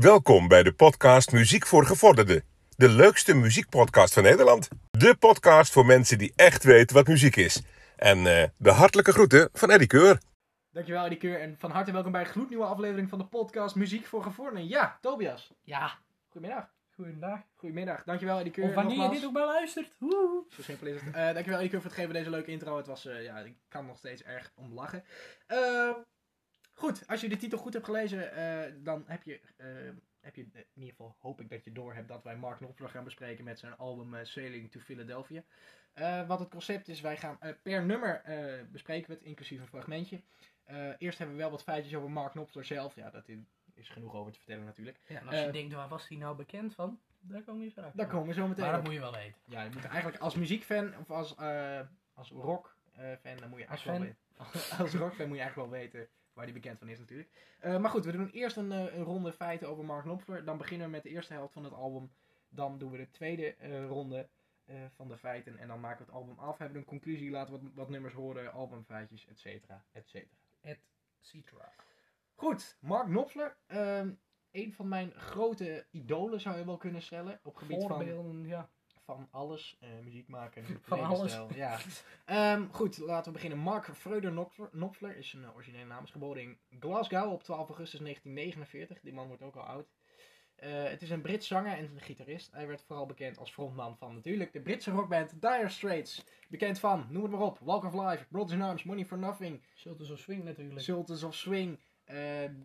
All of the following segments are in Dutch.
Welkom bij de podcast Muziek voor Gevorderden. De leukste muziekpodcast van Nederland. De podcast voor mensen die echt weten wat muziek is. En eh, de hartelijke groeten van Eddie Keur. Dankjewel Eddie Keur en van harte welkom bij een gloednieuwe aflevering van de podcast Muziek voor Gevorderden. Ja, Tobias. Ja, Goedemiddag. goedendag. Goedemiddag. Dankjewel Eddie Keur. Of wanneer je nogmaals. dit ook maar luistert. Woehoe. Zo simpel is het. Eh, dankjewel Eddie Keur voor het geven van deze leuke intro. Het was, eh, ja, ik kan nog steeds erg om lachen. Goed, als je de titel goed hebt gelezen, eh, dan heb je, eh, heb je, in ieder geval hoop ik dat je door hebt dat wij Mark Knopfler gaan bespreken met zijn album eh, Sailing to Philadelphia. Wat het concept is, wij gaan per nummer bespreken we het, inclusief een fragmentje. Eerst hebben we wel wat feitjes over Mark Knopfler zelf. Ja, dat is genoeg over te vertellen natuurlijk. Ja, en als je denkt, waar was hij nou bekend van? Daar kom je straks Daar komen we zo meteen Maar dat op. moet je wel weten. Ja, je moet eigenlijk als muziekfan of als, als rockfan, dan moet je Als eigenlijk wel weten. Als rockfan moet je eigenlijk wel weten waar die bekend van is natuurlijk. Eh, maar goed, we doen eerst een, eh, een ronde feiten over Mark Knopfler. Dan beginnen we met de eerste helft van het album. Dan doen we de tweede eh, ronde van de feiten. En dan maken we het album af. Hebben we een conclusie, laten wat, wat nummers horen, albumfeitjes, et cetera, et cetera. Et cetera. Goed, Mark Knopfler. ehm, een van mijn grote idolen zou je wel kunnen stellen. Op gebied van ja. Van alles. eh, muziek maken, Van levensstijl, Ja. Ehm, goed, laten we beginnen. Mark Freuder Knopfler, is een originele naam. Is geboren in Glasgow op 12 augustus 1949. Die man wordt ook al oud. Eh, het is een Brits zanger en een gitarist. Hij werd vooral bekend als frontman van natuurlijk de Britse rockband Dire Straits. Bekend van, noem het maar op, Walk of Life, Brothers in Arms, Money for Nothing, Sultans of Swing natuurlijk. Sultans of Swing,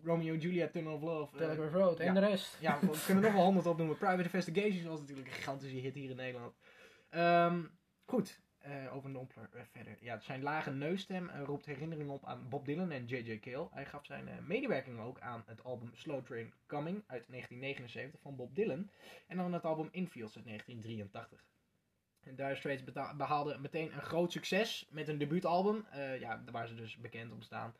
Romeo and Juliet, Tunnel of Love. eh, Telegraph Road en ja. de rest. ja, we kunnen nog wel honderd opnoemen. Private Investigations was natuurlijk een gigantische hit hier in Nederland. Ehm, goed, eh, over Knopfler eh, verder. Ja, zijn lage neusstem eh, roept herinneringen op aan Bob Dylan en J.J. Cale. Hij gaf zijn eh, medewerking ook aan het album Slow Train Coming uit 1979 van Bob Dylan. En dan het album Infields uit 1983. En Dire Straits behaalde meteen een groot succes met een debuutalbum. Eh, ja, waar ze dus bekend om staan.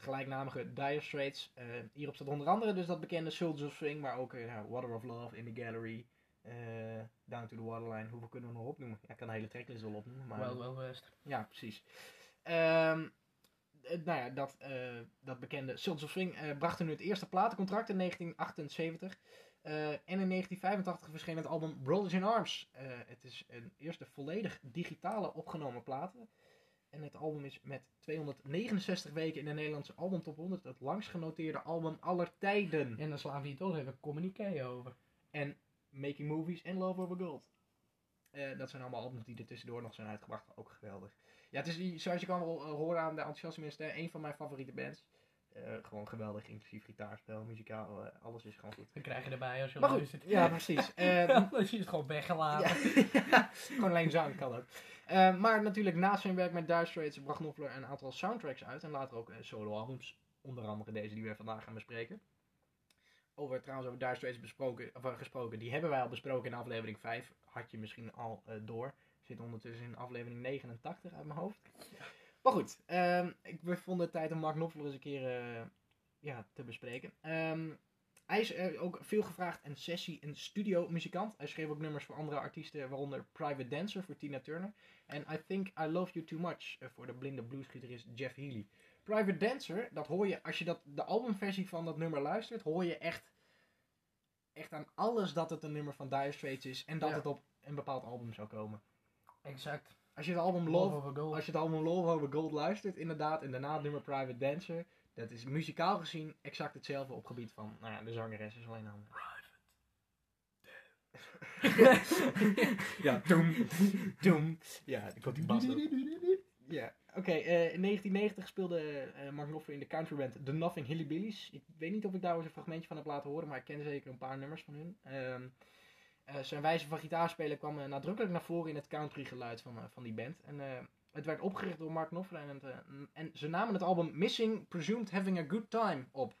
Het gelijknamige Dire Straits. Eh, hierop staat onder andere dus dat bekende Soldiers of Swing, maar ook eh, Water of Love, In the Gallery, eh, Down to the Waterline. Hoeveel kunnen we nog opnoemen? Ja, ik kan de hele tracklist wel opnoemen. Maar, Wel, wel best. Ja, precies. Ehm, eh, nou ja, dat, dat bekende Soldiers of Swing eh, bracht nu het eerste platencontract in 1978. Eh, en in 1985 verscheen het album Brothers in Arms. Het is een eerste volledig digitale opgenomen platen. En het album is met 269 weken in de Nederlandse albumtop 100 het langst genoteerde album aller tijden. En dan slaan we hier toch even communiqué over. En Making Movies en Love Over Gold. Eh, dat zijn allemaal albums die er tussendoor nog zijn uitgebracht. Ook geweldig. Ja, het is, zoals je kan wel eh, horen aan de enthousiasme is het een van mijn favoriete bands. Eh, gewoon geweldig, inclusief gitaarspel, muzikaal, eh, alles is gewoon goed. Dan krijg je erbij als je Maar goed, luistert. ja precies. Eh, Anders is het gewoon weggelaten. ja, gewoon alleen zang kan ook. Eh, maar natuurlijk naast zijn werk met Dire Straits bracht Knopfler een aantal soundtracks uit. En later ook eh, solo-albums. Onder andere deze die we vandaag gaan bespreken. Over, trouwens over Dire Straits besproken, of, gesproken. Die hebben wij al besproken in aflevering 5. Had je misschien al eh, door. Zit ondertussen in aflevering 89 uit mijn hoofd. Maar goed, ehm, ik, we vonden het tijd om Mark Knopfler eens een keer eh, ja, te bespreken. Ehm, hij is eh, ook veel gevraagd en sessie- en studio-muzikant. Hij schreef ook nummers voor andere artiesten, waaronder Private Dancer voor Tina Turner. En I Think I Love You Too Much eh, voor de blinde bluesgitarist Jeff Healey. Private Dancer, dat hoor je, als je dat, de albumversie van dat nummer luistert, hoor je echt, echt aan alles dat het een nummer van Dire Straits is. En dat Ja. het op een bepaald album zou komen. Exact. Als je het album Love Love, over Gold. als je het album Love Over Gold luistert, inderdaad, en daarna het nummer Private Dancer, dat is muzikaal gezien exact hetzelfde op gebied van, nou ja, de zangeres is alleen een ja, doem, doem. Ja, dan komt die bas. Ja, oké. eh, in 1990 speelde eh, Mark Knopfler in de countryband The Nothing Hillybillies. Ik weet niet of ik daar eens een fragmentje van heb laten horen, maar ik ken zeker een paar nummers van hun. Eh, zijn wijze van gitaarspelen kwam eh, nadrukkelijk naar voren in het countrygeluid van, eh, van die band. En eh, het werd opgericht door Mark Knopfler en, eh, en ze namen het album Missing Presumed Having a Good Time op.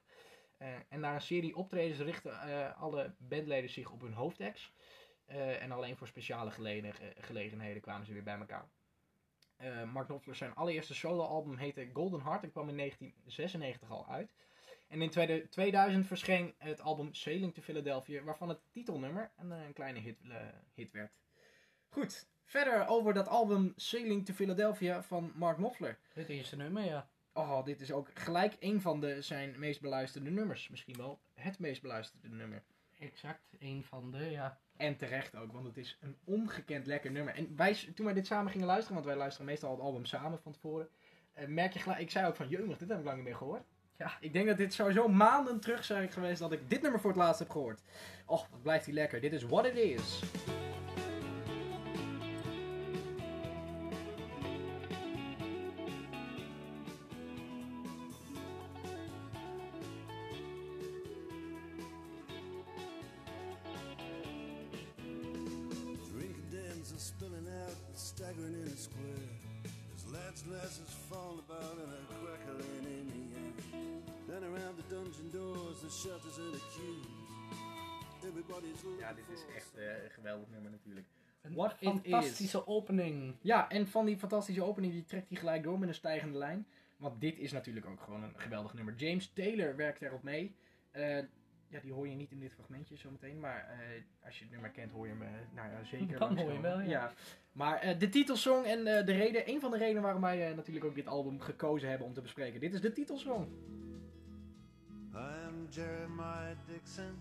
Eh, en na een serie optredens richten eh, alle bandleden zich op hun hoofdacts. Eh, en alleen voor speciale gelegen- gelegenheden kwamen ze weer bij elkaar. Eh, Mark Knopfler zijn allereerste soloalbum heette Golden Heart en kwam in 1996 al uit. En in tweede- 2000 verscheen het album Sailing to Philadelphia, waarvan het titelnummer een, eh, kleine hit, eh, hit werd. Goed, verder over dat album Sailing to Philadelphia van Mark Knopfler. Het eerste nummer, ja. Oh, dit is ook gelijk een van de, zijn meest beluisterde nummers. Misschien wel het meest beluisterde nummer. Exact, een van de, ja. En terecht ook, want het is een ongekend lekker nummer. En wij, toen wij dit samen gingen luisteren, want wij luisteren meestal het album samen van tevoren, eh, merk je gelijk, ik zei ook van, jeumig, dit heb ik lang niet meer gehoord. Ja. Ik denk dat dit sowieso maanden terug zijn geweest dat ik dit nummer voor het laatst heb gehoord. Och, wat blijft die lekker. Dit is What It Is. Staggering in a square. There's lads' glasses falling about and a crackling in. Around the dungeon doors, the shutters and the queues. Everybody's looking Ja, dit is echt eh, een geweldig nummer natuurlijk. Een What It fantastische opening. Ja, en van die fantastische opening, die trekt hij gelijk door met een stijgende lijn. Want dit is natuurlijk ook gewoon een geweldig nummer. James Taylor werkt erop mee. Eh, ja, die hoor je niet in dit fragmentje zometeen. Maar eh, als je het nummer kent, hoor je hem eh, nou ja, zeker. Dan hoor je langskomen. hem wel, ja. Maar eh, de titelsong en eh, de reden, een van de redenen waarom wij eh, natuurlijk ook dit album gekozen hebben om te bespreken. Dit is de titelsong. Am Jeremiah Dixon.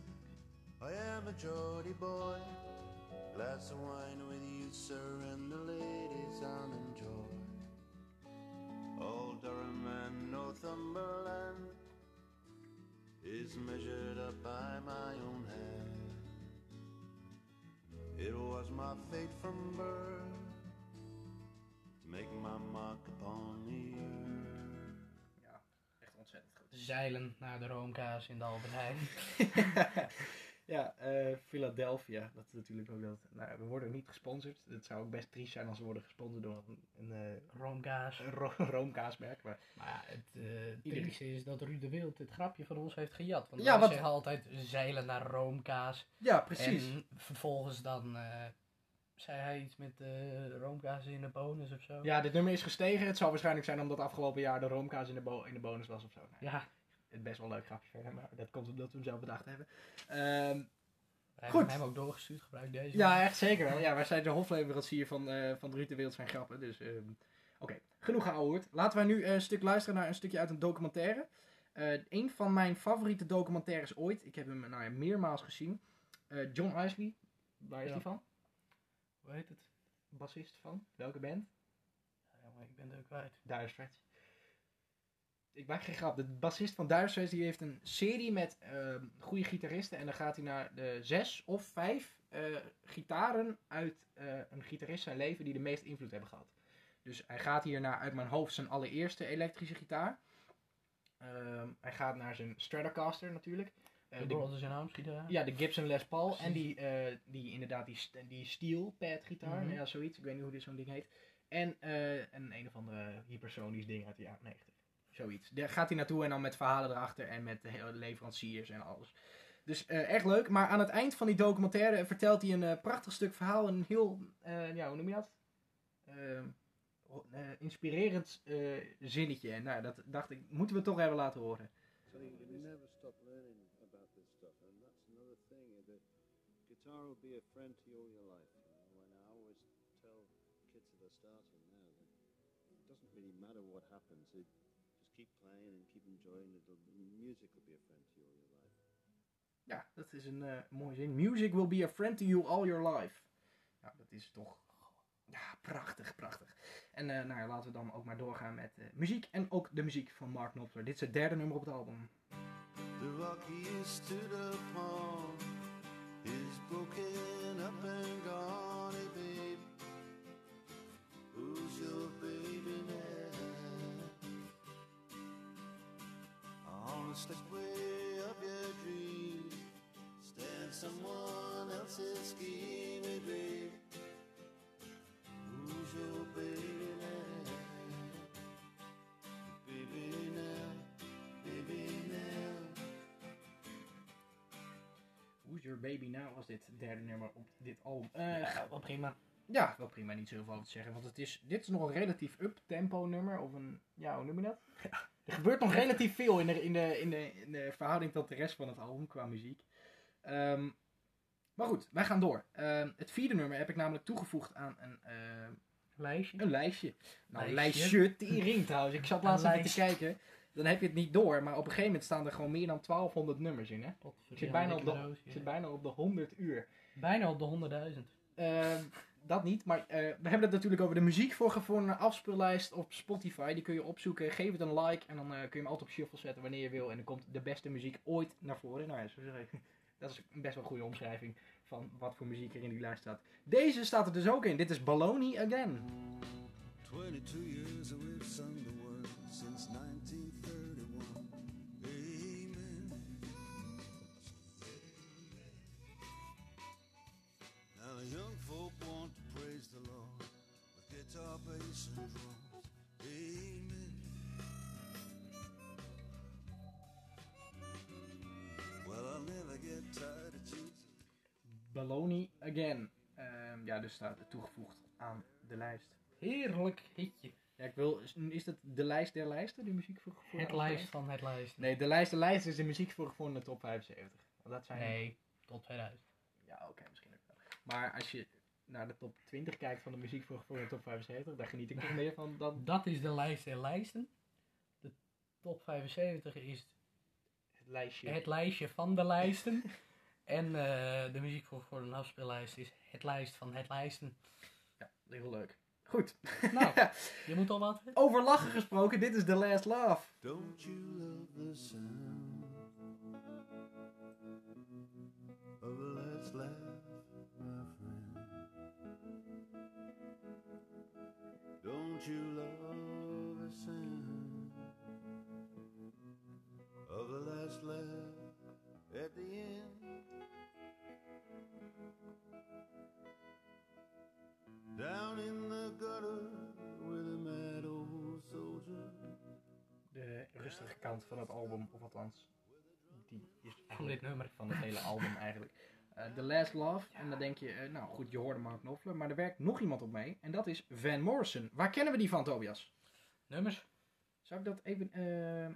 I am a Geordie boy. Glass of wine with you, sir, and the ladies I'll enjoy. Old Durham and Northumberland is measured up by my own hand. It was my fate from birth to make my mark upon the earth. Zeilen naar de roomkaas in de Albert Heijn. ja, eh, Philadelphia. Dat is natuurlijk ook dat. Nou, we worden niet gesponsord. Het zou ook best triest zijn als we worden gesponsord door een, een, eh, Roomkaas. een ro- roomkaasmerk. Maar Maar ja, het uh, trieste is dat Ruud de Wild dit grapje van ons heeft gejat. Want Ja, wij zeggen altijd zeilen naar roomkaas. ja, precies. En vervolgens dan zei hij iets met eh roomkaas in de bonus of zo. Ja, dit nummer is gestegen. Het zou waarschijnlijk zijn omdat afgelopen jaar de roomkaas in de, bo- in de bonus was of zo. Nou, Ja, Het best wel leuk grapje verder, maar dat komt omdat we hem zelf bedacht hebben. Ehm, wij Goed. hebben hem ook doorgestuurd. Gebruik deze. ja, echt zeker wel. Ja, wij zijn de hofleverancier van, eh van Ruud de Wild zijn grappen. Dus ehm, oké, genoeg geouwehoerd. Laten wij nu een stuk luisteren naar een stukje uit een documentaire. Eh een van mijn favoriete documentaires ooit. Ik heb hem nou ja, meermaals gezien. Eh, John Isley. Waar is Ja. die van? Hoe heet het? Bassist van? Welke band? Ja, maar ik ben ook kwijt. Dire Straits. Ik maak geen grap. De bassist van Straits die heeft een serie met ehm, goede gitaristen. En dan gaat hij naar de zes of vijf eh, gitaren uit eh, een gitarist zijn leven die de meeste invloed hebben gehad. Dus hij gaat hier naar uit mijn hoofd zijn allereerste elektrische gitaar. Ehm, hij gaat naar zijn Stratocaster natuurlijk. Eh, De de- gitaar. ja, de Gibson Les Paul. En die, die inderdaad, die, die steel pad gitaar. Mhm. Ja, zoiets. Ik weet niet hoe dit zo'n ding heet. En een een of andere hypersonisch ding uit de jaren 90. Zoiets. Daar gaat hij naartoe en dan met verhalen erachter en met de leveranciers en alles. Dus eh, echt leuk. Maar aan het eind van die documentaire vertelt hij een eh, prachtig stuk verhaal. Een heel, eh, ja, hoe noem je dat? Ehm, eh, inspirerend zinnetje. En nou, dat dacht ik, moeten we toch even laten horen. Never stop learning about this stuff, and that's another thing. uh, The guitar will be a friend to you all your life. You know, and I always tell kids that are starting now that it doesn't really matter what happens. Keep playing and keep enjoying it. The music will be a friend to you all your life. Ja, dat is een eh, mooie zin. Music will be a friend to you all your life. Ja, dat is toch... Ja, prachtig, prachtig. En eh, nou ja, laten we dan ook maar doorgaan met eh, muziek. En ook de muziek van Mark Knopfler. Dit is het derde nummer op het album. The rock he stood upon is broken up and gone, the way of your dreams, stand someone else's scheme, hey babe. Who's your baby now? Baby now, baby now. Who's Your Baby Now was dit derde nummer op dit album. Eh, Ja, wel prima. Ja, wel prima, niet zoveel over te zeggen. Want het is, dit is nog een relatief up-tempo nummer. Of een, ja, hoe noem je dat? Er gebeurt nog relatief veel in de, in, de, in, de, in de verhouding tot de rest van het album qua muziek. Ehm, maar goed, wij gaan door. Ehm, het vierde nummer heb ik namelijk toegevoegd aan een, ehm, Lijstje. een lijstje. Nou, Lijstje. lijstje, tering trouwens. Ik zat laatst even te kijken. dan heb je het niet door. Maar op een gegeven moment staan er gewoon meer dan 1200 nummers in. Hè? Ik zit bijna op de, zit bijna op de 100 uur. Bijna op de 100.000. Ehm, dat niet, maar eh, we hebben het natuurlijk over de muziek voor gevonden afspeellijst op Spotify. Die kun je opzoeken, geef het een like en dan eh, kun je hem altijd op shuffle zetten wanneer je wil. En dan komt de beste muziek ooit naar voren. Nou ja, zo zeg. Dat is best wel een goede omschrijving van wat voor muziek er in die lijst staat. Deze staat er dus ook in. Dit is Baloney Again. 22 years the word since 1931. Guitar, bass, and drums. Amen. Well, I'll never get tired of Jesus. Baloney Again. Ehm, ja, dus staat er toegevoegd aan de lijst. Heerlijk hitje. Ja, ik wil, is- dat de lijst der lijsten, de muziek voor, voor Het lijst van het lijst. Nee, de lijst der lijst is de muziek voor gevonden top 75. Want dat zijn... Nee, tot 2000. Ja, oké, misschien ook wel. Maar als je naar de top 20 kijkt van de muziek voor gevonden top 75, daar geniet ik nog meer van dan Dat is de lijst der lijsten. De top 75 is het lijstje. het lijstje van de lijsten. en eh, de muziek voor, voor een afspeellijst is het lijst van het lijsten. Ja, heel leuk. Goed. Nou, je moet al wat. Over lachen gesproken, dit is The Last Laugh. Don't you love the sound of a last laugh, you love the sound of the last laugh at the end? Down in the gutter with a mad old soldier. De rustige kant van het album, of althans, die is Van eigenlijk dit nummer. van het hele album eigenlijk. Eh, The Last Laugh. En dan denk je, eh, nou goed, je hoorde Mark Knopfler, maar er werkt nog iemand op mee. En dat is Van Morrison. Waar kennen we die van, Tobias? Nummers. Zou ik dat even... eh,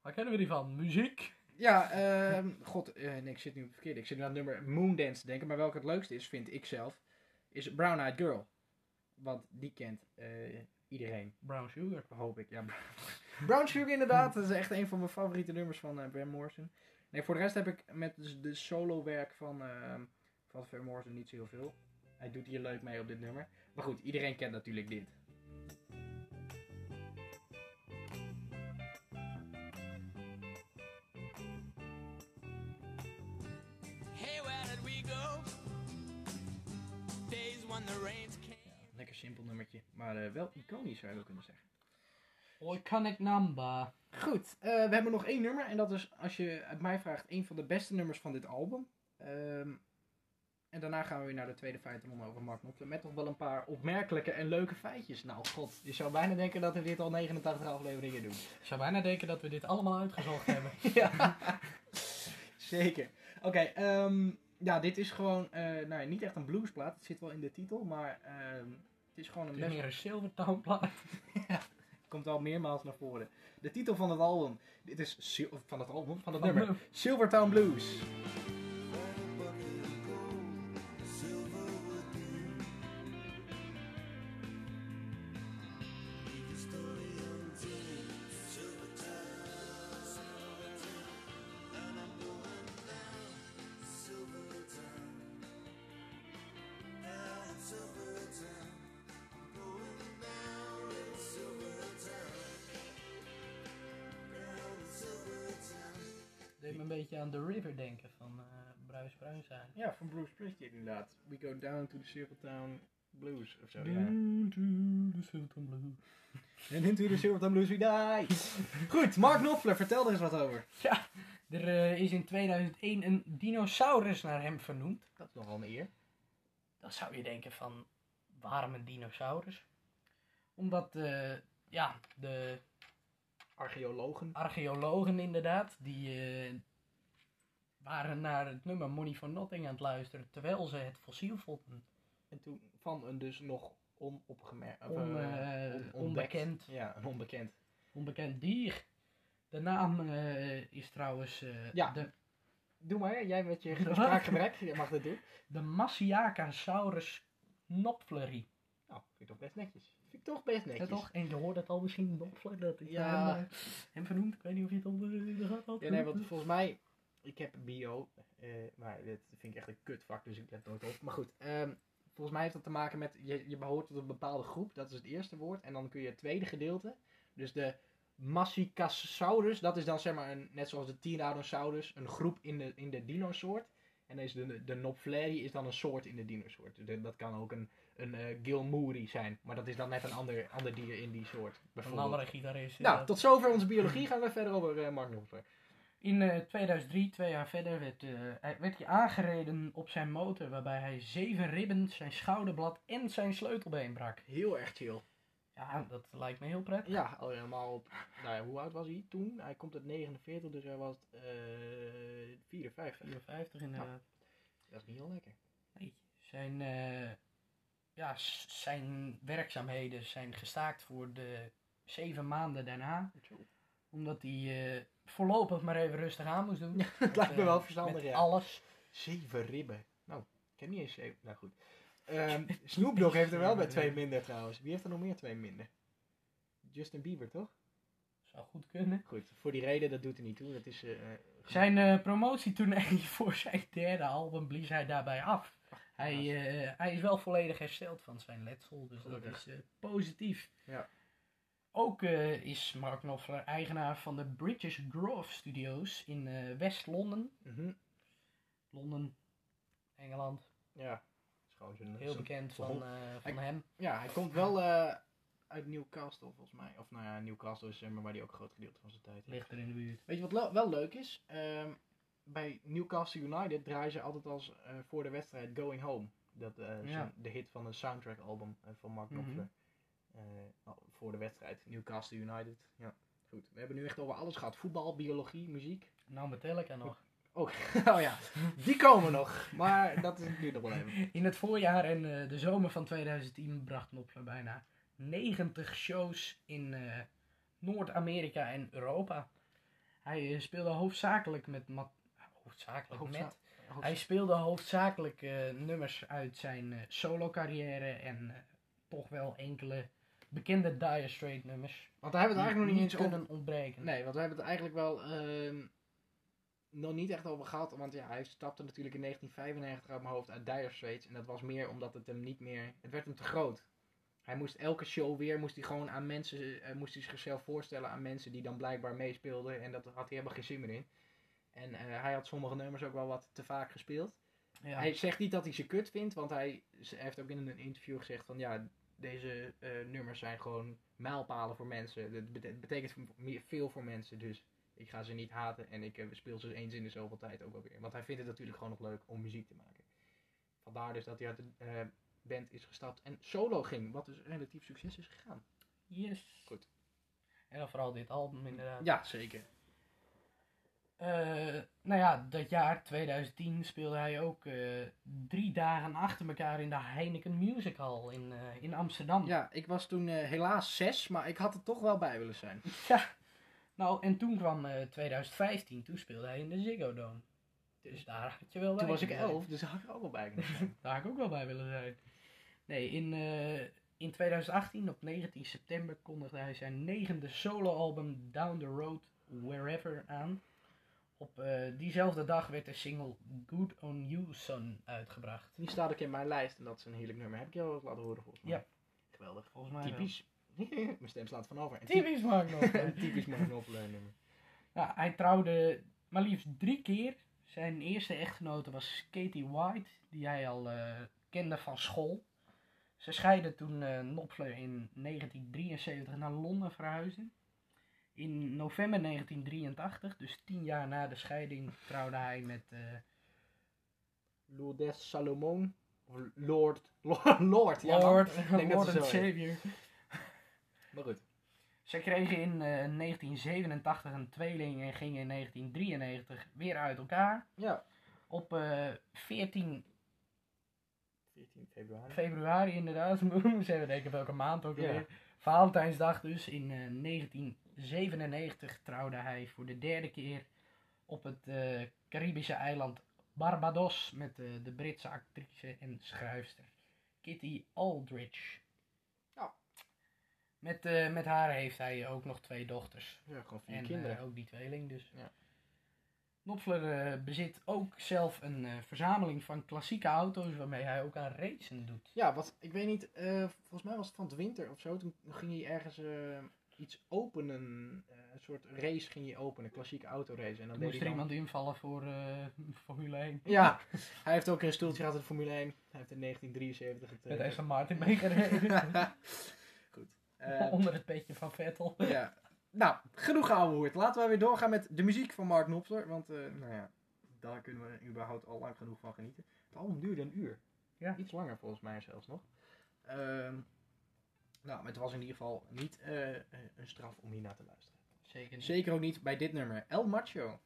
Waar kennen we die van? Muziek. Ja, ehm, god, eh, nee, ik zit nu op het verkeerde. Ik zit nu aan het nummer Moondance te denken. Maar welke het leukste is, vind ik zelf, is Brown Eyed Girl. Want die kent eh, iedereen, Brown Sugar. hoop ik. Ja, Brown Sugar inderdaad. Dat is echt een van mijn favoriete nummers van eh Van Morrison. Nee, voor de rest heb ik met de- de solo werk van, ehm van Van Morrison niet zo heel veel. Hij doet hier leuk mee op dit nummer. Maar goed, iedereen kent natuurlijk dit. Hey, where did we go? Days when the rains came. Lekker simpel nummertje, maar eh, wel iconisch zou je wel kunnen zeggen. Hoi, kan ik namba. Goed, eh, we hebben nog één nummer. En dat is, als je het mij vraagt, een van de beste nummers van dit album. Ehm, en daarna gaan we weer naar de tweede feitenronde over Mark Knopfler. Met toch wel een paar opmerkelijke en leuke feitjes. Nou, god, je zou bijna denken dat we dit al 89 afleveringen doen. Ik zou bijna denken dat we dit allemaal uitgezocht hebben. ja, zeker. Oké, ehm, ja, dit is gewoon, eh, nou ja, niet echt een bluesplaat. Het zit wel in de titel, maar ehm, het is gewoon een Het is best meer een. komt al meermaals naar voren. De titel van het album, dit is van het album, van het nummer, Silvertown Blues. Deed me een beetje aan The River denken van eh Bruis Bruinzijn. Ja, van Bruce Springsteen inderdaad. We go down to the Silvertown Blues of zo. Ja. Down to the Silvertown Blue. En into the Silvertown Blues we die. Goed, Mark Knopfler, vertel er eens wat over. Ja, er eh, is in 2001 een dinosaurus naar hem vernoemd. Dat is nogal een eer. Dan zou je denken van, waarom een dinosaurus? Omdat, eh, ja, de Archeologen. archeologen inderdaad, die eh, waren naar het nummer Money for Nothing aan het luisteren, terwijl ze het fossiel vonden. En toen van een dus nog onopgemerkt. On, eh, eh, on- onbekend. Ja, een onbekend. Onbekend dier. De naam is trouwens Ja. de, Doe maar, jij met je spraakgebrek. Je mag dit doen. de Massiacasaurus knopfleri. Nou, vind ik toch best netjes. Toch best Ja, netjes. toch? En je hoort het al misschien nog, dat ik Ja. hem, eh, hem vernoemd. Ik weet niet of je het onder in de gaten had. Ja, nee, want volgens mij, ik heb bio, eh, maar dit vind ik echt een kutvak, dus ik let nooit op. Maar goed, ehm, volgens mij heeft dat te maken met, je, je behoort tot een bepaalde groep, dat is het eerste woord. En dan kun je het tweede gedeelte, dus de Massicasaurus, dat is dan zeg maar, een, net zoals de Tyrannosaurus, een groep in de, in de dinosoort. En is de, de Nopfleri is dan een soort in de dinosoort. De- dat kan ook een, een eh, Gilmouri zijn, maar dat is dan net een ander, ander dier in die soort. Een andere gitarist. Nou, tot zover onze biologie. Gaan we verder over eh, Mark Knopfler. In eh, 2003, twee jaar verder, werd, hij, werd hij aangereden op zijn motor. Waarbij hij zeven ribben, zijn schouderblad en zijn sleutelbeen brak. Heel erg chill. Ja, dat lijkt me heel prettig. Ja, al helemaal op. Nou ja, hoe oud was hij toen? Hij komt uit 49, dus hij was eh 54. 54 inderdaad. Dat is niet heel lekker. Nee, zijn, ja, zijn werkzaamheden zijn gestaakt voor de zeven maanden daarna. Omdat hij eh, voorlopig maar even rustig aan moest doen. Het lijkt me wel Eh, verstandig, met ja. alles. Zeven ribben. Nou, ik heb niet eens zeven. Nou goed. Snoop Dogg heeft er wel bij twee minder trouwens. Wie heeft er nog meer twee minder? Justin Bieber, toch? Zou goed kunnen. Goed, voor die reden, dat doet er niet toe. Dat is... eh, Zijn eh promotietournee voor zijn derde album blies hij daarbij af. Hij, eh, hij is wel volledig hersteld van zijn letsel, dus dat is eh, positief. Ja. Ook eh, is Mark Knopfler eigenaar van de British Grove Studios in West-Londen. mhm. Londen, Engeland. Ja. is gewoon zo'n- Heel bekend van, van Hij- hem. Ja, hij komt wel uit Newcastle volgens mij. Of nou ja, Newcastle is zeg maar waar hij ook een groot gedeelte van zijn tijd heeft. Ligt er in de buurt. Weet je wat wel leuk is? Ehm, bij Newcastle United draaien ze altijd als eh, voor de wedstrijd Going Home. Dat eh, Ja. de hit van een soundtrack album eh, van Mark Mhm. Knopfler. Voor de wedstrijd Newcastle United. Ja, goed. We hebben nu echt over alles gehad. Voetbal, biologie, muziek. Nou, Metallica nog. Oh, oh ja, die komen nog. Maar dat is nu nog wel even. In het voorjaar en de zomer van 2010 bracht Knopfler bijna 90 shows in Noord-Amerika en Europa. Hij speelde hoofdzakelijk met... hoofdzakelijk Hoofdza- met... Hij speelde hoofdzakelijk eh, nummers uit zijn eh, solo-carrière en eh, toch wel enkele bekende Dire Straits nummers. Want daar hebben we het eigenlijk nog niet eens over. kunnen ontbreken. Nee, want we hebben het eigenlijk wel ehm, nog niet echt over gehad. Want ja, hij stapte natuurlijk in 1995 uit mijn hoofd uit Dire Straits. En dat was meer omdat het hem niet meer... Het werd hem te groot. Hij moest elke show weer, moest hij gewoon aan mensen, moest hij zichzelf voorstellen aan mensen die dan blijkbaar meespeelden. En dat had hij helemaal geen zin meer in. En eh, hij had sommige nummers ook wel wat te vaak gespeeld. Ja. Hij zegt niet dat hij ze kut vindt, want hij, heeft ook in een interview gezegd van ja, deze eh, nummers zijn gewoon mijlpalen voor mensen. Het bete- het betekent meer- veel voor mensen, dus ik ga ze niet haten en ik eh, speel ze eens in de zoveel tijd ook wel weer. Want hij vindt het natuurlijk gewoon nog leuk om muziek te maken. Vandaar dus dat hij uit de band is gestapt en solo ging, wat dus relatief succes is gegaan. Yes. Goed. En dan vooral dit album inderdaad. Ja, zeker. Eh, nou ja, dat jaar 2010 speelde hij ook eh, drie dagen achter elkaar in de Heineken Music Hall in, eh, in Amsterdam. Ja, ik was toen helaas zes, maar ik had er toch wel bij willen zijn. Ja. Nou, en toen kwam eh 2015, toen speelde hij in de Ziggo Dome. Dus daar had je wel bij Toen was ik elf, dus daar had ik er ook wel bij zijn. Daar had ik ook wel bij willen zijn. Nee, in, in 2018, op 19 september, kondigde hij zijn negende soloalbum Down the Road Wherever aan. Op eh, diezelfde dag werd de single Good On You Son uitgebracht. Die staat ook in mijn lijst en dat is een heerlijk nummer. Heb ik jou ook laten horen volgens mij? Ja. Geweldig. Volgens mij wel. Typisch. Mijn stem slaat van over. Typisch Mark Knopfler. typisch Mark Knopfler nummer. Ja, hij trouwde maar liefst drie keer. Zijn eerste echtgenote was Katie White, die hij al eh, kende van school. Ze scheidden toen eh Knopfler in 1973 naar Londen verhuisden. In november 1983, dus tien jaar na de scheiding, trouwde hij met eh, Lourdes Salomon. Of Lord. Lord. Lord. Ja, man. Lord, Lord ze and. Savior. Maar goed. Ze kregen in eh, 1987 een tweeling en gingen in 1993 weer uit elkaar. Ja. Op eh 14 14 februari. februari inderdaad. Moest even denken welke maand ook Ja. alweer. Valentijnsdag dus. In eh, 1997 trouwde hij voor de derde keer op het eh, Caribische eiland Barbados met eh, de Britse actrice en schrijfster Kitty Aldridge. Ja. Met, eh, met haar heeft hij ook nog twee dochters. Ja, gewoon vier En kinderen. ook die tweeling dus. Ja. Knopfler bezit ook zelf een verzameling van klassieke auto's waarmee hij ook aan racen doet. Ja, wat, ik weet niet, volgens mij was het van het winter of zo. Toen ging hij ergens iets openen, eh, een soort race ging hij openen, klassieke autorace. En dan moest er dan- iemand invallen voor eh, Formule 1. Ja, hij heeft ook een stoeltje gehad in de Formule 1. Hij heeft in 1973 het... eh, Met Aston Martin meegereden. Goed. Onder het petje van Vettel. ja. Nou, genoeg gehoord. Laten we weer doorgaan met de muziek van Mark Knopfler. Want, nou ja, daar kunnen we überhaupt al lang genoeg van genieten. Het album duurde een uur. Ja. Iets langer volgens mij zelfs nog. Ehm, nou, maar het was in ieder geval niet eh, een straf om hier naar te luisteren. Zeker niet. Zeker ook niet bij dit nummer. El Macho.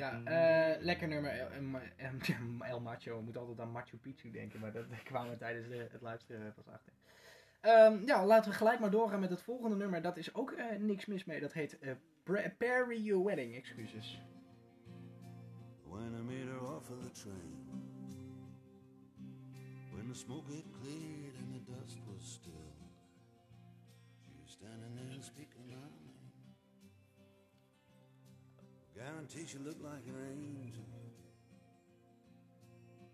Ja, eh, lekker nummer. El, Macho. Ik moet altijd aan Machu Picchu denken, maar dat kwamen we tijdens de, het luisteren pas achter. Ehm, ja, laten we gelijk maar doorgaan met het volgende nummer. Dat is ook eh, niks mis mee. Dat heet eh Prepare Your Wedding. Excuses. When I made her off of the train, when the smoke had cleared and the dust was still, she was standing there speaking my name. Guarantee she looked like an angel.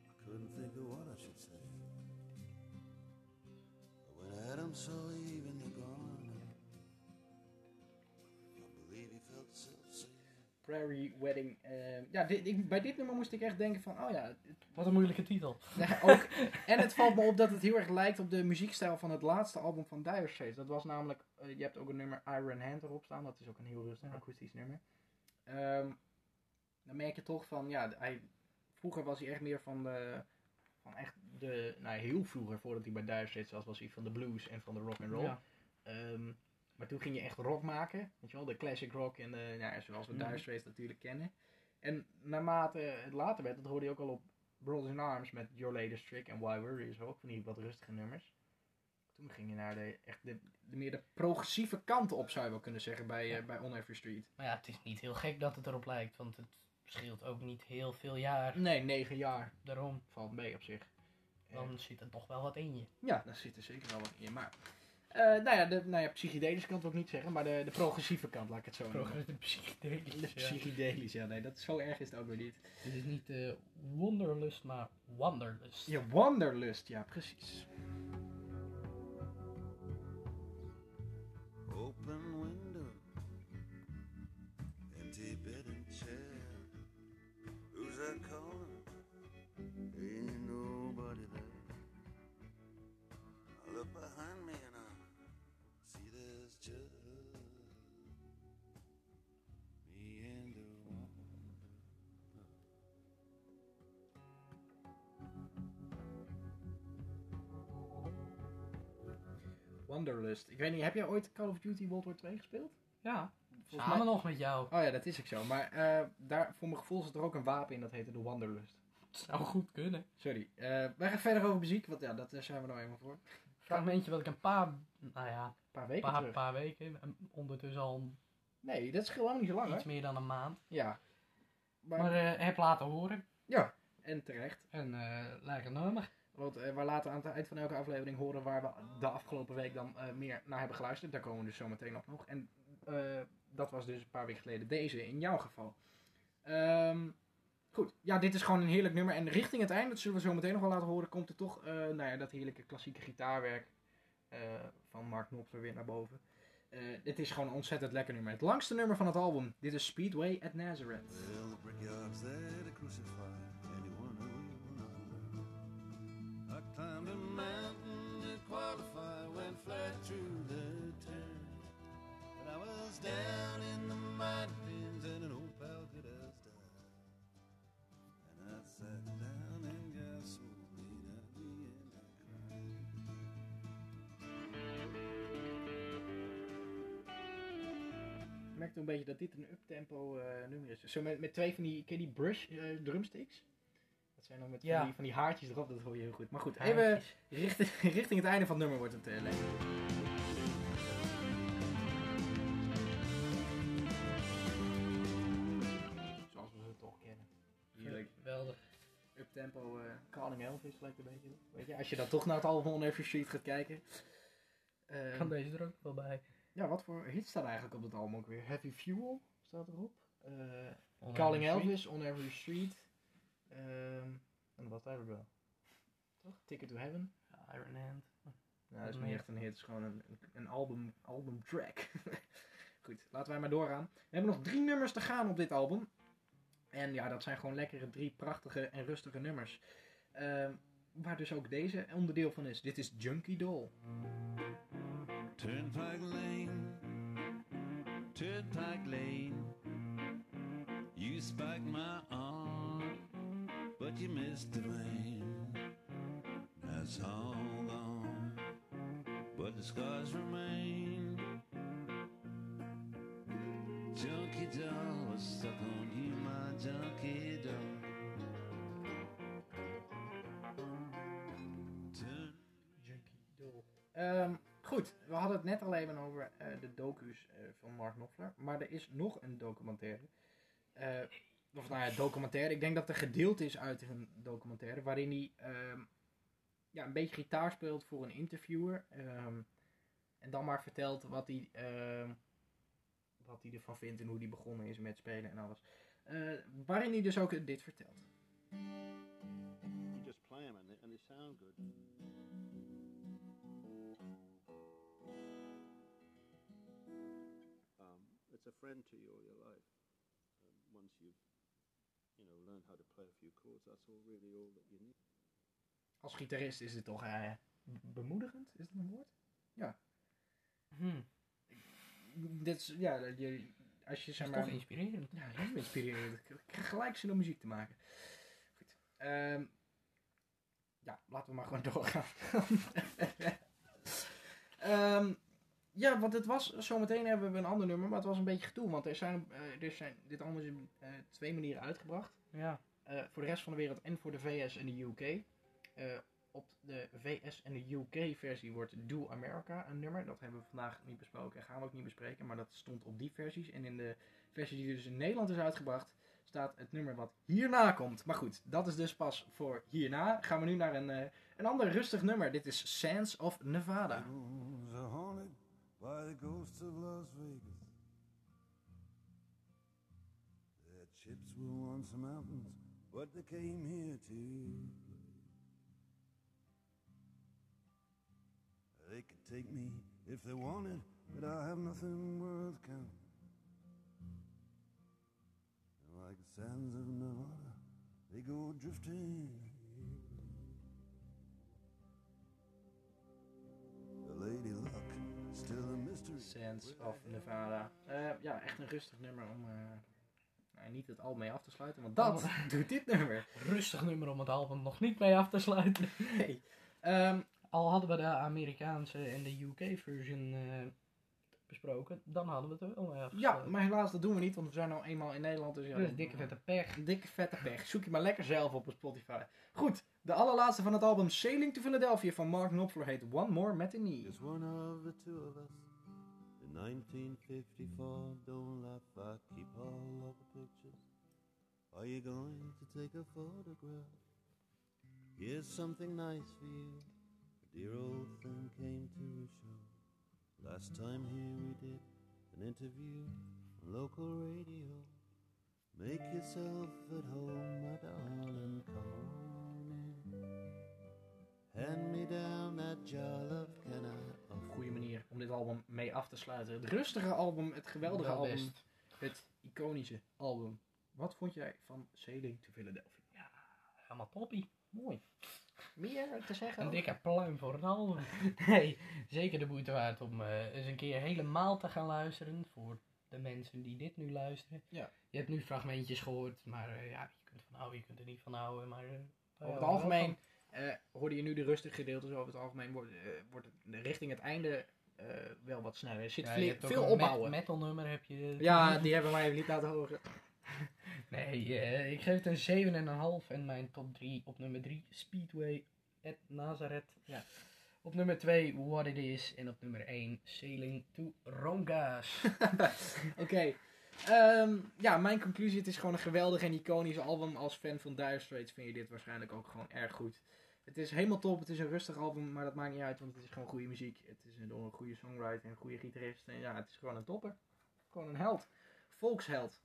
I couldn't think of what I should say. But when Adam saw Eve in the garden, I believe he felt. Prairie Wedding. eh, ja, dit, ik, bij dit nummer moest ik echt denken van, oh ja. het- Wat een moeilijke titel. ja, ook, en het valt me op dat het heel erg lijkt op de muziekstijl van het laatste album van Dire Straits. Dat was namelijk, eh, je hebt ook een nummer Iron Hand erop staan. Dat is ook een heel rustig Ja. akoestisch nummer. Ehm, dan merk je toch van, ja, hij, vroeger was hij echt meer van de, van echt de, nou heel vroeger, voordat hij bij Dire Straits was, was hij van de blues en van de rock and roll. Ja. Ehm, maar toen ging je echt rock maken, weet je wel, de classic rock en de, ja, zoals we Mhm. Dire Straits natuurlijk kennen. En naarmate het later werd, dat hoorde je ook al op Brothers in Arms met Your Latest Trick en Why Worry is ook van die wat rustige nummers. Toen ging je naar de, echt de, de meer de progressieve kant op, zou je wel kunnen zeggen, bij, eh, Ja. bij On Every Street. Maar ja, het is niet heel gek dat het erop lijkt, want het scheelt ook niet heel veel jaar. Nee, negen jaar Daarom, valt mee op zich. dan zit er toch wel wat in je. Ja, daar zit er zeker wel wat in. Maar, eh, nou ja, de nou ja, psychedelische kant wil ik niet zeggen, maar de, de progressieve kant, laat ik het zo noemen. Progressieve psychedelisch. De ja. ja, nee, dat, zo erg is het ook weer niet. Dit is niet eh Wonderlust, maar Wanderlust. Je Wanderlust, ja, precies. Wanderlust. Ik weet niet, heb jij ooit Call of Duty World War 2 gespeeld? Ja, Volgens mij- nog met jou. Oh ja, dat is ook zo. Maar eh, daar, voor mijn gevoel zit er ook een wapen in, dat heette de Wanderlust. Het zou goed kunnen. Sorry. Eh, wij gaan verder over muziek, want ja, dat, daar zijn we nou eenmaal voor. Een Fragmentje wat ik een paar, nou ja, paar weken paar, terug. paar weken, en ondertussen al Nee, dat is helemaal niet zo lang, iets hè? meer dan een maand. Ja. Maar, Maar eh, heb laten horen. ja, en terecht. En lekker nummer. Want eh, we laten aan het eind van elke aflevering horen waar we de afgelopen week dan eh, meer naar hebben geluisterd. Daar komen we dus zo meteen op nog. En eh, dat was dus een paar weken geleden deze, in jouw geval. Ehm, goed, ja, dit is gewoon een heerlijk nummer. En richting het einde, dat zullen we zo meteen nog wel laten horen, komt er toch nou ja, dat heerlijke klassieke gitaarwerk van Mark Knopfler weer naar boven. Dit is gewoon een ontzettend lekker nummer. Het langste nummer van het album. Dit is Speedway at Nazareth. Climbed a mountain to qualify, went flat through the turn. But I was down in the mountains and an old pal could have died. And I sat down and gasoline at the end I cried. merkte een beetje dat dit een uptempo eh nummer is. Zo met, met twee van die, ken je die brush eh, drumsticks? Zijn dan met Ja. van, die, van die haartjes erop, dat hoor je heel goed. Maar goed, even richting, richting het einde van het nummer wordt het eh lekker. Zoals we ze toch kennen. Heerlijk. Geweldig. Uptempo eh Calling Elvis lijkt een beetje. Weet je, als je dan toch naar het album On Every Street gaat kijken. Eh, Kan deze er ook wel bij. ja, wat voor hit staat eigenlijk op het album ook weer? Heavy Fuel staat erop. Eh, On Calling Street. Elvis, On Every Street. Ehm en wat eigenlijk wel. Toch? Ticket to Heaven. Iron Hand. Nou, dat is niet echt een hit, het is gewoon een, een, album, album track. Goed, laten wij maar doorgaan. We hebben nog drie nummers te gaan op dit album. En ja, dat zijn gewoon lekkere drie prachtige en rustige nummers. Ehm, waar dus ook deze onderdeel van is. Dit is Junkie Doll. Turnpike Lane, Turnpike Lane. You spiked my arm, but you missed the vein. That's all gone, but the scars remain. Junkie doll was stuck on you, my junkie doll. Doll. Ehm, goed, we hadden het net al even over eh, de docu's eh, van Mark Knopfler. Maar er is nog een documentaire. Eh, of nou ja, documentaire. Ik denk dat er gedeeld is uit een documentaire. Waarin hij ehm, ja, een beetje gitaar speelt voor een interviewer. ehm, en dan maar vertelt wat hij, ehm, wat hij ervan vindt en hoe hij begonnen is met spelen en alles. Eh, waarin hij dus ook dit vertelt. Just play them. Um, friend to you all your life. Um, you know, learned how to play a few chords, that's all really all that you need. Als gitarist is het toch eh, bemoedigend? Is dat een woord? Hm. Dit is, ja, dat je, als je zeg is maar... toch inspirerend. Ja, heel inspirerend. Ik krijg gelijk zin om muziek te maken. Goed. Ehm, ja, laten we maar gewoon doorgaan. Ehm, ja, want het was, zometeen hebben we een ander nummer, maar het was een beetje gedoe. Want er zijn, eh, er zijn dit allemaal is op eh, twee manieren uitgebracht. Ja. Eh, voor de rest van de wereld en voor de VS en de UK. Eh, op de VS en de UK versie wordt Do America een nummer. Dat hebben we vandaag niet besproken en gaan we ook niet bespreken. Maar dat stond op die versies. En in de versie die dus in Nederland is uitgebracht, staat het nummer wat hierna komt. Maar goed, dat is dus pas voor hierna. Gaan we nu naar een, eh, een ander rustig nummer. Dit is Sands of Nevada. By the ghosts of Las Vegas. Their chips were once mountains, but they came here to. They could take me if they wanted, but I have nothing worth counting. Like the sands of Nevada, they go drifting. Still a mystery. Sands of Nevada. Eh, ja, echt een rustig nummer om eh, nou, niet het album mee af te sluiten. Want dat doet dit nummer. Rustig nummer om het album nog niet mee af te sluiten. Nee. Ehm, Al hadden we de Amerikaanse en de UK-version eh, besproken, dan hadden we het er wel ja, maar helaas dat doen we niet, want we zijn nou eenmaal in Nederland. Dus ja, Dus dikke vette pech. Dikke vette pech. Zoek je maar lekker zelf op op Spotify. Goed, de allerlaatste van het album Sailing to Philadelphia van Mark Knopfler heet One More Matinee. Just one of the two of us. In 1954, don't laugh, I keep all of the pictures. Are you going to take a photograph? Here's something nice for you. A dear old thing came to a show. Last time here we did an interview on local radio. Make yourself at home, my darling, come on in. Hand me down that jar of can I Een goede manier om dit album mee af te sluiten. Het rustige album, het geweldige Wel album, best. het iconische album. Wat vond jij van Sailing to Philadelphia? Helemaal toppie. Mooi. Meer te zeggen? Een dikke pluim voor album. Nee, zeker de moeite waard om eh, eens een keer helemaal te gaan luisteren. Voor de mensen die dit nu luisteren. Ja. Je hebt nu fragmentjes gehoord, maar eh, ja, je kunt van houden, je kunt er niet van houden. Maar, eh, Over het algemeen hoorde je nu de rustige gedeeltes. Over het algemeen wordt, wordt het richting het einde wel wat sneller. Er zit Ja, veel, opbouwen. Met, metal nummer heb je. Ja, die hebben wij even niet laten horen. Nee, eh, ik geef het een 7,5 en mijn top 3 op nummer 3 Speedway at Nazareth. Ja. Op nummer 2 What It Is en op nummer 1 Sailing to Rongas. Oké. Ehm, ja, mijn conclusie, het is gewoon een geweldig en iconisch album. Als fan van Dire Straits vind je dit waarschijnlijk ook gewoon erg goed. Het is helemaal top, het is een rustig album, maar dat maakt niet uit, want het is gewoon goede muziek. Het is een, door goede songwriter en een goede gitarist. En ja, het is gewoon een topper. Gewoon een held. Volksheld.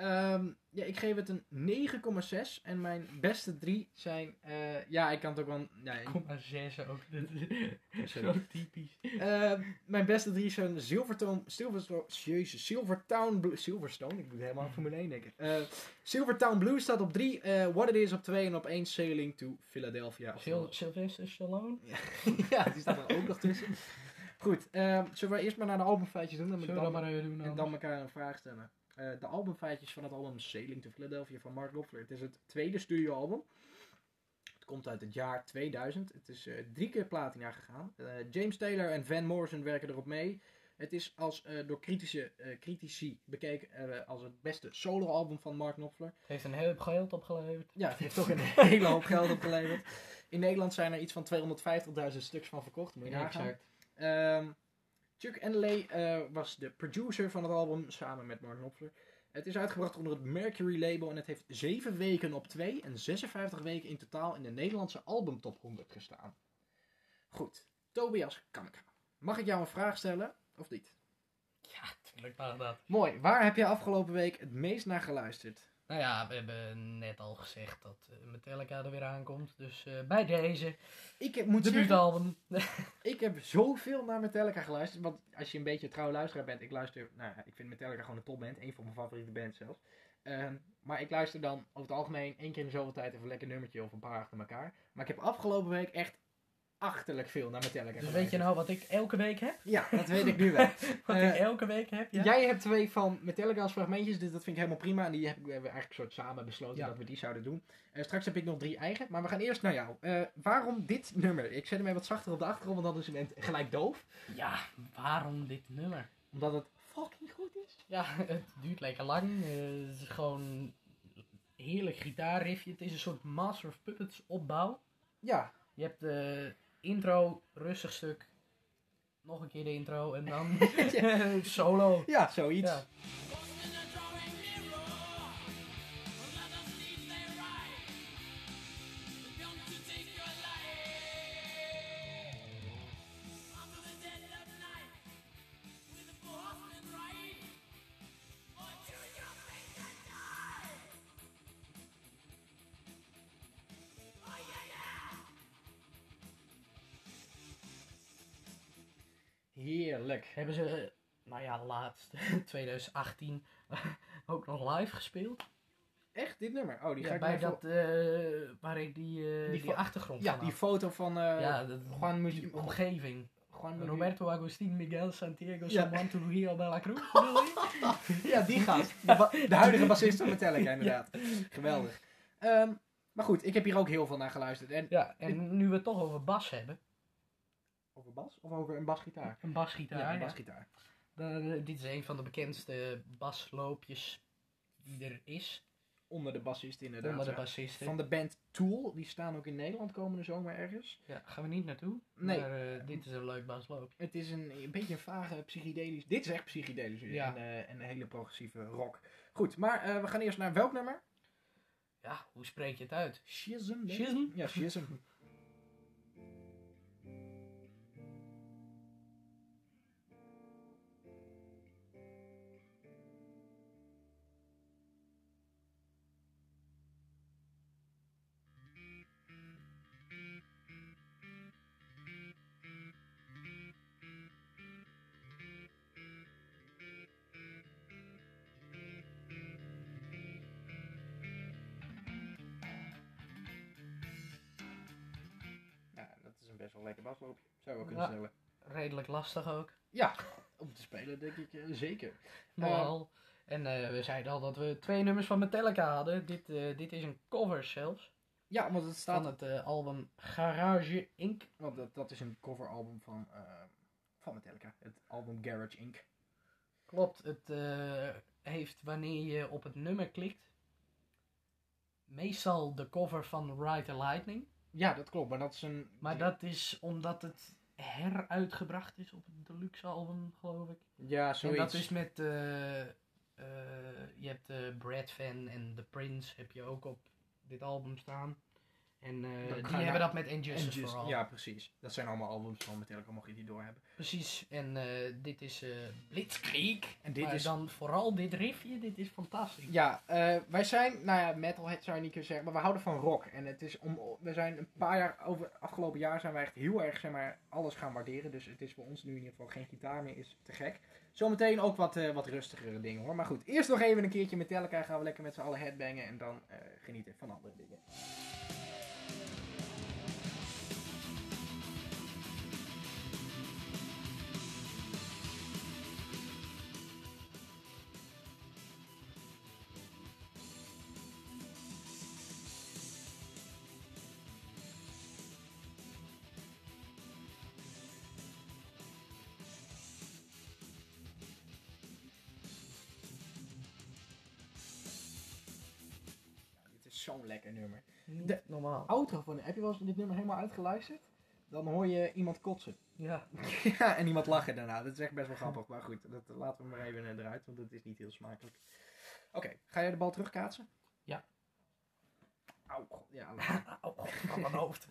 Ehm, ja, ik geef het een 9,6 en mijn beste drie zijn, eh, ja, ik kan het ook wel, ja, 6 ook. Zo typisch. Eh, mijn beste drie zijn Silvertown, Silverstone, jezus, Silvertown Blue, Silverstone, ik moet helemaal aan Formule 1 denken. Eh, Silvertown Blue staat op 3, What It Is op 2 en op 1 Sailing to Philadelphia. Sil Sylvester Stallone. ja, die staat er ook nog tussen. Goed, eh, zullen we eerst maar naar de albumfeitjes doen Zullen we dan, dat maar doen? en dan elkaar een vraag stellen. Eh, de albumfeitjes van het album Sailing to Philadelphia van Mark Knopfler. Het is het tweede studioalbum. Het komt uit het jaar 2000. Het is eh, drie keer platina gegaan. Eh, James Taylor en Van Morrison werken erop mee. Het is als, door kritische, eh, critici bekeken als het beste soloalbum van Mark Knopfler. Het heeft een heel geld opgeleverd. Ja, het heeft toch een hele hoop geld opgeleverd. In Nederland zijn er iets van 250.000 stuks van verkocht. Moet je nagaan. Exact. Ehm, Chuck Endeley eh, was de producer van het album samen met Mark Knopfler. Het is uitgebracht onder het Mercury label en het heeft 7 weken op 2 en 56 weken in totaal in de Nederlandse albumtop 100 gestaan. Goed, Tobias Kamka. Mag ik jou een vraag stellen of niet? Ja, tuurlijk mag dat. Mooi, waar heb je afgelopen week het meest naar geluisterd? Nou ja, we hebben net al gezegd dat eh, Metallica er weer aankomt. Dus eh, bij deze, Ik heb, moet debuutalbum. ik heb zoveel naar Metallica geluisterd. Want als je een beetje trouw luisteraar bent, ik luister, nou ja, ik vind Metallica gewoon een topband. Een van mijn favoriete bands zelfs. Ehm, maar ik luister dan over het algemeen één keer in de zoveel tijd even een lekker nummertje of een paar achter elkaar. Maar ik heb afgelopen week echt achterlijk veel naar Metallica Dus weet je nou wat ik elke week heb? Ja, dat weet ik nu wel. Wat Eh, ik elke week heb, ja? Jij hebt twee van Metallica als fragmentjes, dus dat vind ik helemaal prima. En die hebben we eigenlijk soort samen besloten Ja. dat we die zouden doen. Eh, straks heb ik nog drie eigen, maar we gaan eerst naar jou. Eh, waarom dit nummer? Ik zet hem even wat zachter op de achtergrond, want dan is het gelijk doof. Ja, waarom dit nummer? Omdat het fucking goed is. Ja, het duurt lekker lang. eh, het is gewoon heerlijk gitaarriffje. Het is een soort Master of Puppets opbouw. Ja, Je hebt de intro, rustig stuk. Nog een keer de intro en dan solo. ja zoiets. Ja. Hebben ze, eh, nou ja, laatst, 2018, ook nog live gespeeld. Echt, dit nummer? Oh, die ga Ja, ik bij dat, eh, waar ik die, eh, Die die, achtergrond Ja, die had. foto van eh ja, dat, Juan die omgeving. Juan Roberto Agustin Miguel Santiago Ja. Trujillo de la Cruz? Ja, die gast. De huidige bassist van Metallica, inderdaad. Geweldig. Ehm, maar goed, ik heb hier ook heel veel naar geluisterd. En Ja, en nu we het toch over bas hebben. Over bas of over een basgitaar? Een basgitaar. ja, een ja. basgitaar. Dit is een van de bekendste basloopjes die er is. Onder de bassist inderdaad. onder de bassisten. Van de band Tool. Die staan ook in Nederland komende zomer ergens. Ja, gaan we niet naartoe. Nee. Maar eh, dit is een leuk basloopje. Het is een, een beetje een vage psychedelisch. Dit is echt psychedelisch. Ja. En, eh, en een hele progressieve rock. Goed, maar eh, we gaan eerst naar welk nummer? Ja, hoe spreek je het uit? Schism. Schism? Ja, Schism. Een. Zou je wel kunnen stellen. Redelijk lastig ook. Ja, om te spelen denk ik eh, zeker. Nogal. en eh, we zeiden al dat we twee nummers van Metallica hadden. Dit, eh, dit is een cover zelfs. Ja, want het staat Van het eh, album Garage Inc. Want dat, dat is een coveralbum van, eh, van Metallica. Het album Garage Inc. Klopt, het eh, heeft wanneer je op het nummer klikt, meestal de cover van Ride the Lightning. Ja, dat klopt, maar dat is een... Maar dat is omdat het heruitgebracht is op het deluxe album, geloof ik. Ja, En zoiets. dat is met, eh, eh, je hebt de Brad Fan en The Prince heb je ook op dit album staan. En eh, die hebben naar- dat met Injustice All. ja, precies. Dat zijn allemaal albums van Metallica, mocht je die doorhebben. Precies, en eh, dit is eh Blitzkrieg. En dit maar is... dan vooral dit riffje, dit is fantastisch. Ja, wij zijn, nou ja, metalhead zou je niet kunnen zeggen, maar we houden van rock. En het is om, we zijn een paar jaar, over afgelopen jaar zijn wij echt heel erg, zeg maar, alles gaan waarderen. Dus het is voor ons nu in ieder geval geen gitaar meer, is te gek. Zometeen ook wat, wat rustigere dingen hoor. Maar goed, eerst nog even een keertje Metallica, gaan we lekker met z'n allen headbangen en dan genieten van andere dingen. Lekker nummer. Niet De- normaal. Outro van, heb je wel eens dit nummer helemaal uitgeluisterd? Dan hoor je iemand kotsen. Ja. ja, en iemand lachen daarna. Dat is echt best wel grappig. Maar goed, dat laten we maar even eruit, want dat is niet heel smakelijk. Oké, ga jij de bal terugkaatsen? Ja. Auw, god, ja. laat- Au, aan mijn hoofd.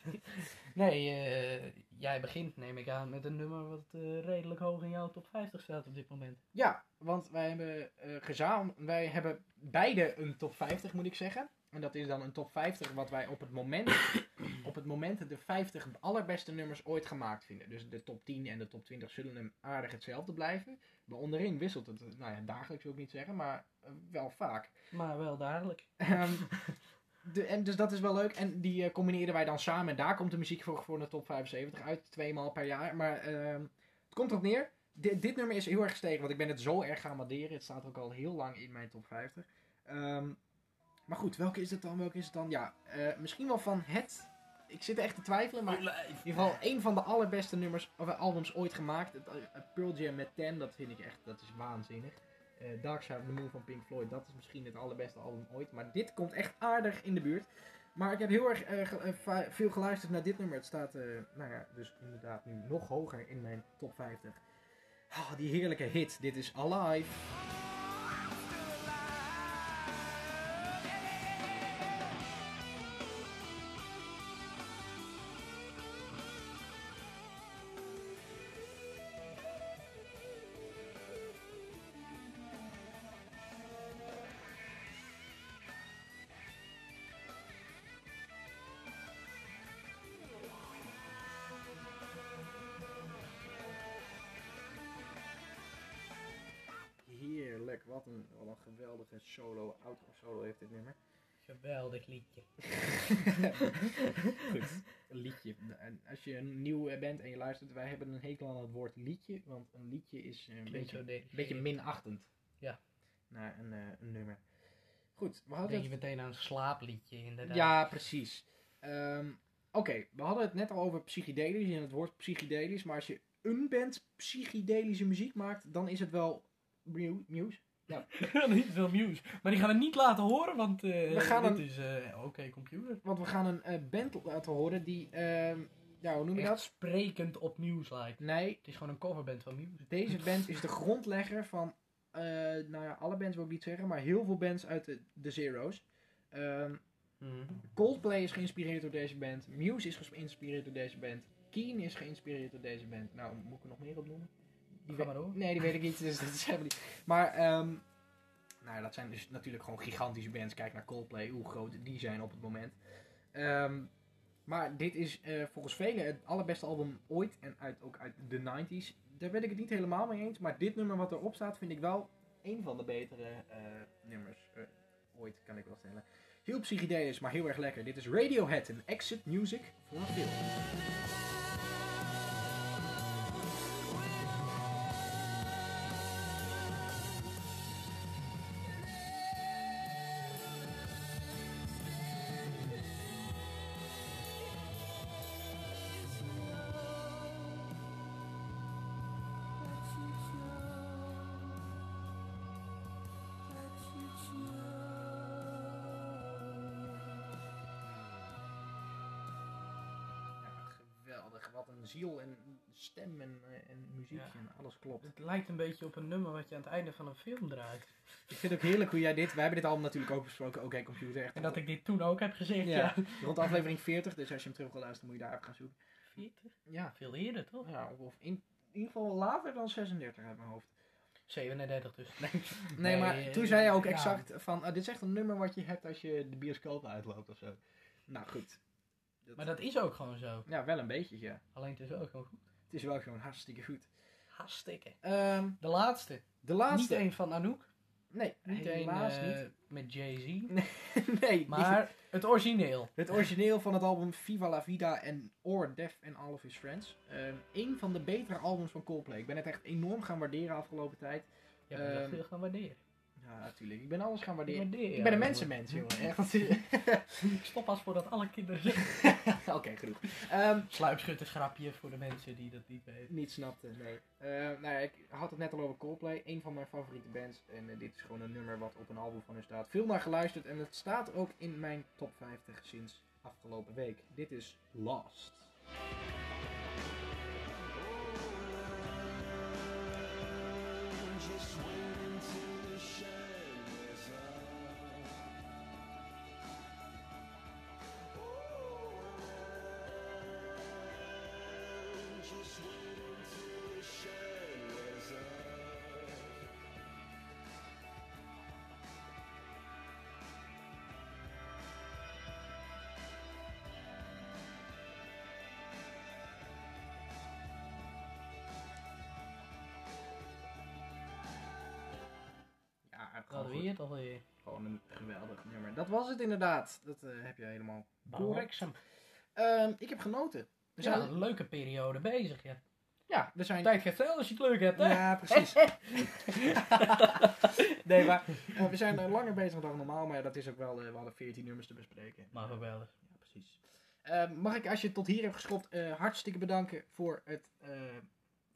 Nee, eh, jij begint, neem ik aan, met een nummer wat eh, redelijk hoog in jouw top 50 staat op dit moment. Ja, want wij hebben eh gezamenlijk, wij hebben beide een top 50 moet ik zeggen. En dat is dan een top 50 wat wij op het moment, op het moment de 50 allerbeste nummers ooit gemaakt vinden. Dus de top 10 en de top 20 zullen hem aardig hetzelfde blijven. Maar onderin wisselt het, nou ja, dagelijks wil ik niet zeggen, maar eh, wel vaak. Maar wel duidelijk. Ehm, de, en dus dat is wel leuk. En die eh, combineerden wij dan samen. En daar komt de muziek voor, voor de top 75 uit. Tweemaal per jaar. Maar ehm, het komt erop neer. Di- dit nummer is heel erg gestegen. Want ik ben het zo erg gaan waarderen. Het staat ook al heel lang in mijn top 50. Ehm, maar goed, welke is het dan? Welke is het dan? Ja, eh, misschien wel van het... Ik zit er echt te twijfelen. Maar in ieder geval een van de allerbeste nummers, of eh, albums ooit gemaakt. Het, eh, Pearl Jam met Ten. Dat vind ik echt... Dat is waanzinnig. Eh, Dark Side of the Moon van Pink Floyd, dat is misschien het allerbeste album ooit. Maar dit komt echt aardig in de buurt. Maar ik heb heel erg ge- veel geluisterd naar dit nummer. Het staat, nou ja, dus inderdaad nu nog hoger in mijn top 50. Ah, die heerlijke hit. Dit is Alive. Wat een, wat een geweldige solo, outro solo heeft dit nummer. Geweldig liedje. Goed, een liedje. En als je een nieuw bent en je luistert, wij hebben een hekel aan het woord liedje. Want een liedje is eh, een Klinkt beetje, zo een beetje minachtend. Ja. Naar een, eh, een nummer. Goed, we hadden denk je het... meteen aan een slaapliedje, inderdaad. Ja, precies. Ehm, Oké, we hadden het net al over psychedelisch en het woord psychedelisch. Maar als je een band psychedelische muziek maakt, dan is het wel Mu- Muse. niet veel nieuws. Maar die gaan we niet laten horen, want eh, We gaan dit een- is eh, oké computer. Want we gaan een eh, band laten horen die, ehm, ja, hoe noem je Echt dat? sprekend op nieuws lijkt. Nee, Het is gewoon een coverband van Muse. Deze band is de grondlegger van, nou ja, alle bands wil ik niet zeggen, maar heel veel bands uit de, de Zero's. Ehm, Mhm. Coldplay is geïnspireerd door deze band. Muse is geïnspireerd door deze band. Keen is geïnspireerd door deze band. Nou, moet ik er nog meer opnoemen? Die Ga maar door. Nee, die weet ik niet, dus dat is helemaal niet. Maar, ehm, nou dat zijn dus natuurlijk gewoon gigantische bands. Kijk naar Coldplay, hoe groot die zijn op het moment. Ehm, maar dit is eh, volgens velen het allerbeste album ooit en uit, ook uit de 90s. Daar ben ik het niet helemaal mee eens, maar dit nummer wat erop staat vind ik wel een van de betere eh, nummers eh, ooit, kan ik wel stellen. Heel psychedelisch, maar heel erg lekker. Dit is Radiohead en Exit Music voor een film. Ziel en stem en, eh, en muziek Ja. en alles klopt. Het lijkt een beetje op een nummer wat je aan het einde van een film draait. Ik vind het ook heerlijk hoe jij dit... Wij hebben dit album natuurlijk ook besproken. Oké, computer. Echt En dat ik dit toen ook heb gezegd, ja. Ja, rond aflevering 40. Dus als je hem terug wil luisteren, moet je daar even gaan zoeken. 40? Ja, Veel eerder, toch? ja of in, in ieder geval later dan 36 uit mijn hoofd. 37 dus. Nee, Nee, maar eh, toen zei je ook ja. exact van... ah, dit is echt een nummer wat je hebt als je de bioscoop uitloopt of zo. Nou, goed. Maar dat is ook gewoon zo. Ja, wel een beetje, ja. Alleen het is ook gewoon goed. Het is wel gewoon hartstikke goed. Hartstikke. Ehm, De laatste. de laatste... Niet een van Anouk. Nee, Niet een helaas eh, niet. met Jay-Z. nee, Maar het origineel. Het origineel van het album Viva la Vida en Or Death and All of His Friends. Een van de betere albums van Coldplay. Ik ben het echt enorm gaan waarderen afgelopen tijd. Hebt het echt Ehm, veel gaan waarderen. Ja, natuurlijk. Ik ben alles gaan waarderen. Waardeer, Ik ben een mensenmens, jongen. Echt, dat Ik stop pas voordat alle kinderen Oké, genoeg. Ehm, Sluipschuttersgrapje voor de mensen die dat niet weten. niet snapte, nee. Eh, nou ja, ik had het net al over Coldplay. Een van mijn favoriete bands. En eh, dit is gewoon een nummer wat op een album van hun staat. Veel naar geluisterd. En het staat ook in mijn top 50 sinds afgelopen week. Dit is Lost. Just wait weer gewoon een geweldig nummer. Dat was het inderdaad. Dat eh, heb je helemaal correct. Correct. Ehm, ik heb genoten. We zijn zijn, een leuke periode bezig, ja. ja, we zijn... Tijd gaat snel als je het leuk hebt, hè? Ja, precies. nee, maar we zijn er langer bezig dan normaal, maar dat is ook wel, eh, we hadden 14 nummers te bespreken. Maar geweldig. Ja, precies. Eh, mag ik, als je tot hier hebt geschopt, hartstikke bedanken voor het,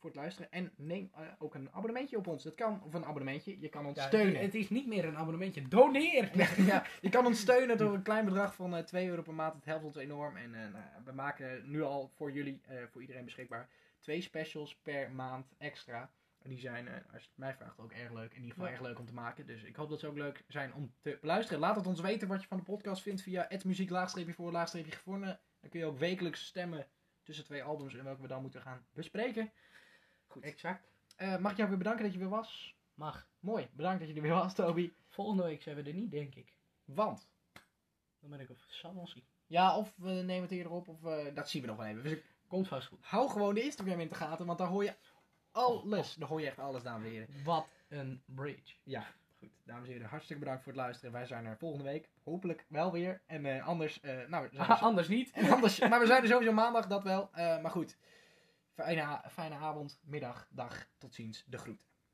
voor het luisteren. En neem eh, ook een abonnementje op ons. Dat kan, of een abonnementje, je kan ons Ja, steunen. Het is niet meer een abonnementje. Doneer! ja, je kan ons steunen door een klein bedrag van eh 2 euro per maand. Het helpt ons enorm. En eh, nou, we maken nu al voor jullie, eh, voor iedereen beschikbaar, twee specials per maand extra. En die zijn, eh, als je het mij vraagt, ook erg leuk. In ieder geval Ja. erg leuk om te maken. Dus ik hoop dat ze ook leuk zijn om te beluisteren. Laat het ons weten wat je van de podcast vindt via muziek laagstreepje voor laagstreepje gevonden. Dan kun je ook wekelijks stemmen tussen twee albums en welke we dan moeten gaan bespreken. Goed. Exact. Eh, mag ik jou weer bedanken dat je weer was? Mag. Mooi, bedankt dat je er weer was, Toby. Volgende week zijn we er niet, denk ik. Want Dan ben ik op Savansie. Ja, of we nemen het eerder op, of eh, dat zien we nog wel even. Dus ik Komt vast goed. hou gewoon de Instagram in de gaten, want daar hoor je alles. Daar hoor je echt alles, dames en heren. Wat een bridge. Ja, goed. Dames en heren, hartstikke bedankt voor het luisteren. Wij zijn er volgende week, hopelijk wel weer. En eh, anders, nou, zo- Anders niet. en anders, maar we zijn er sowieso maandag, dat wel. Maar goed, fijne, fijne avond, middag, dag, tot ziens, de groet.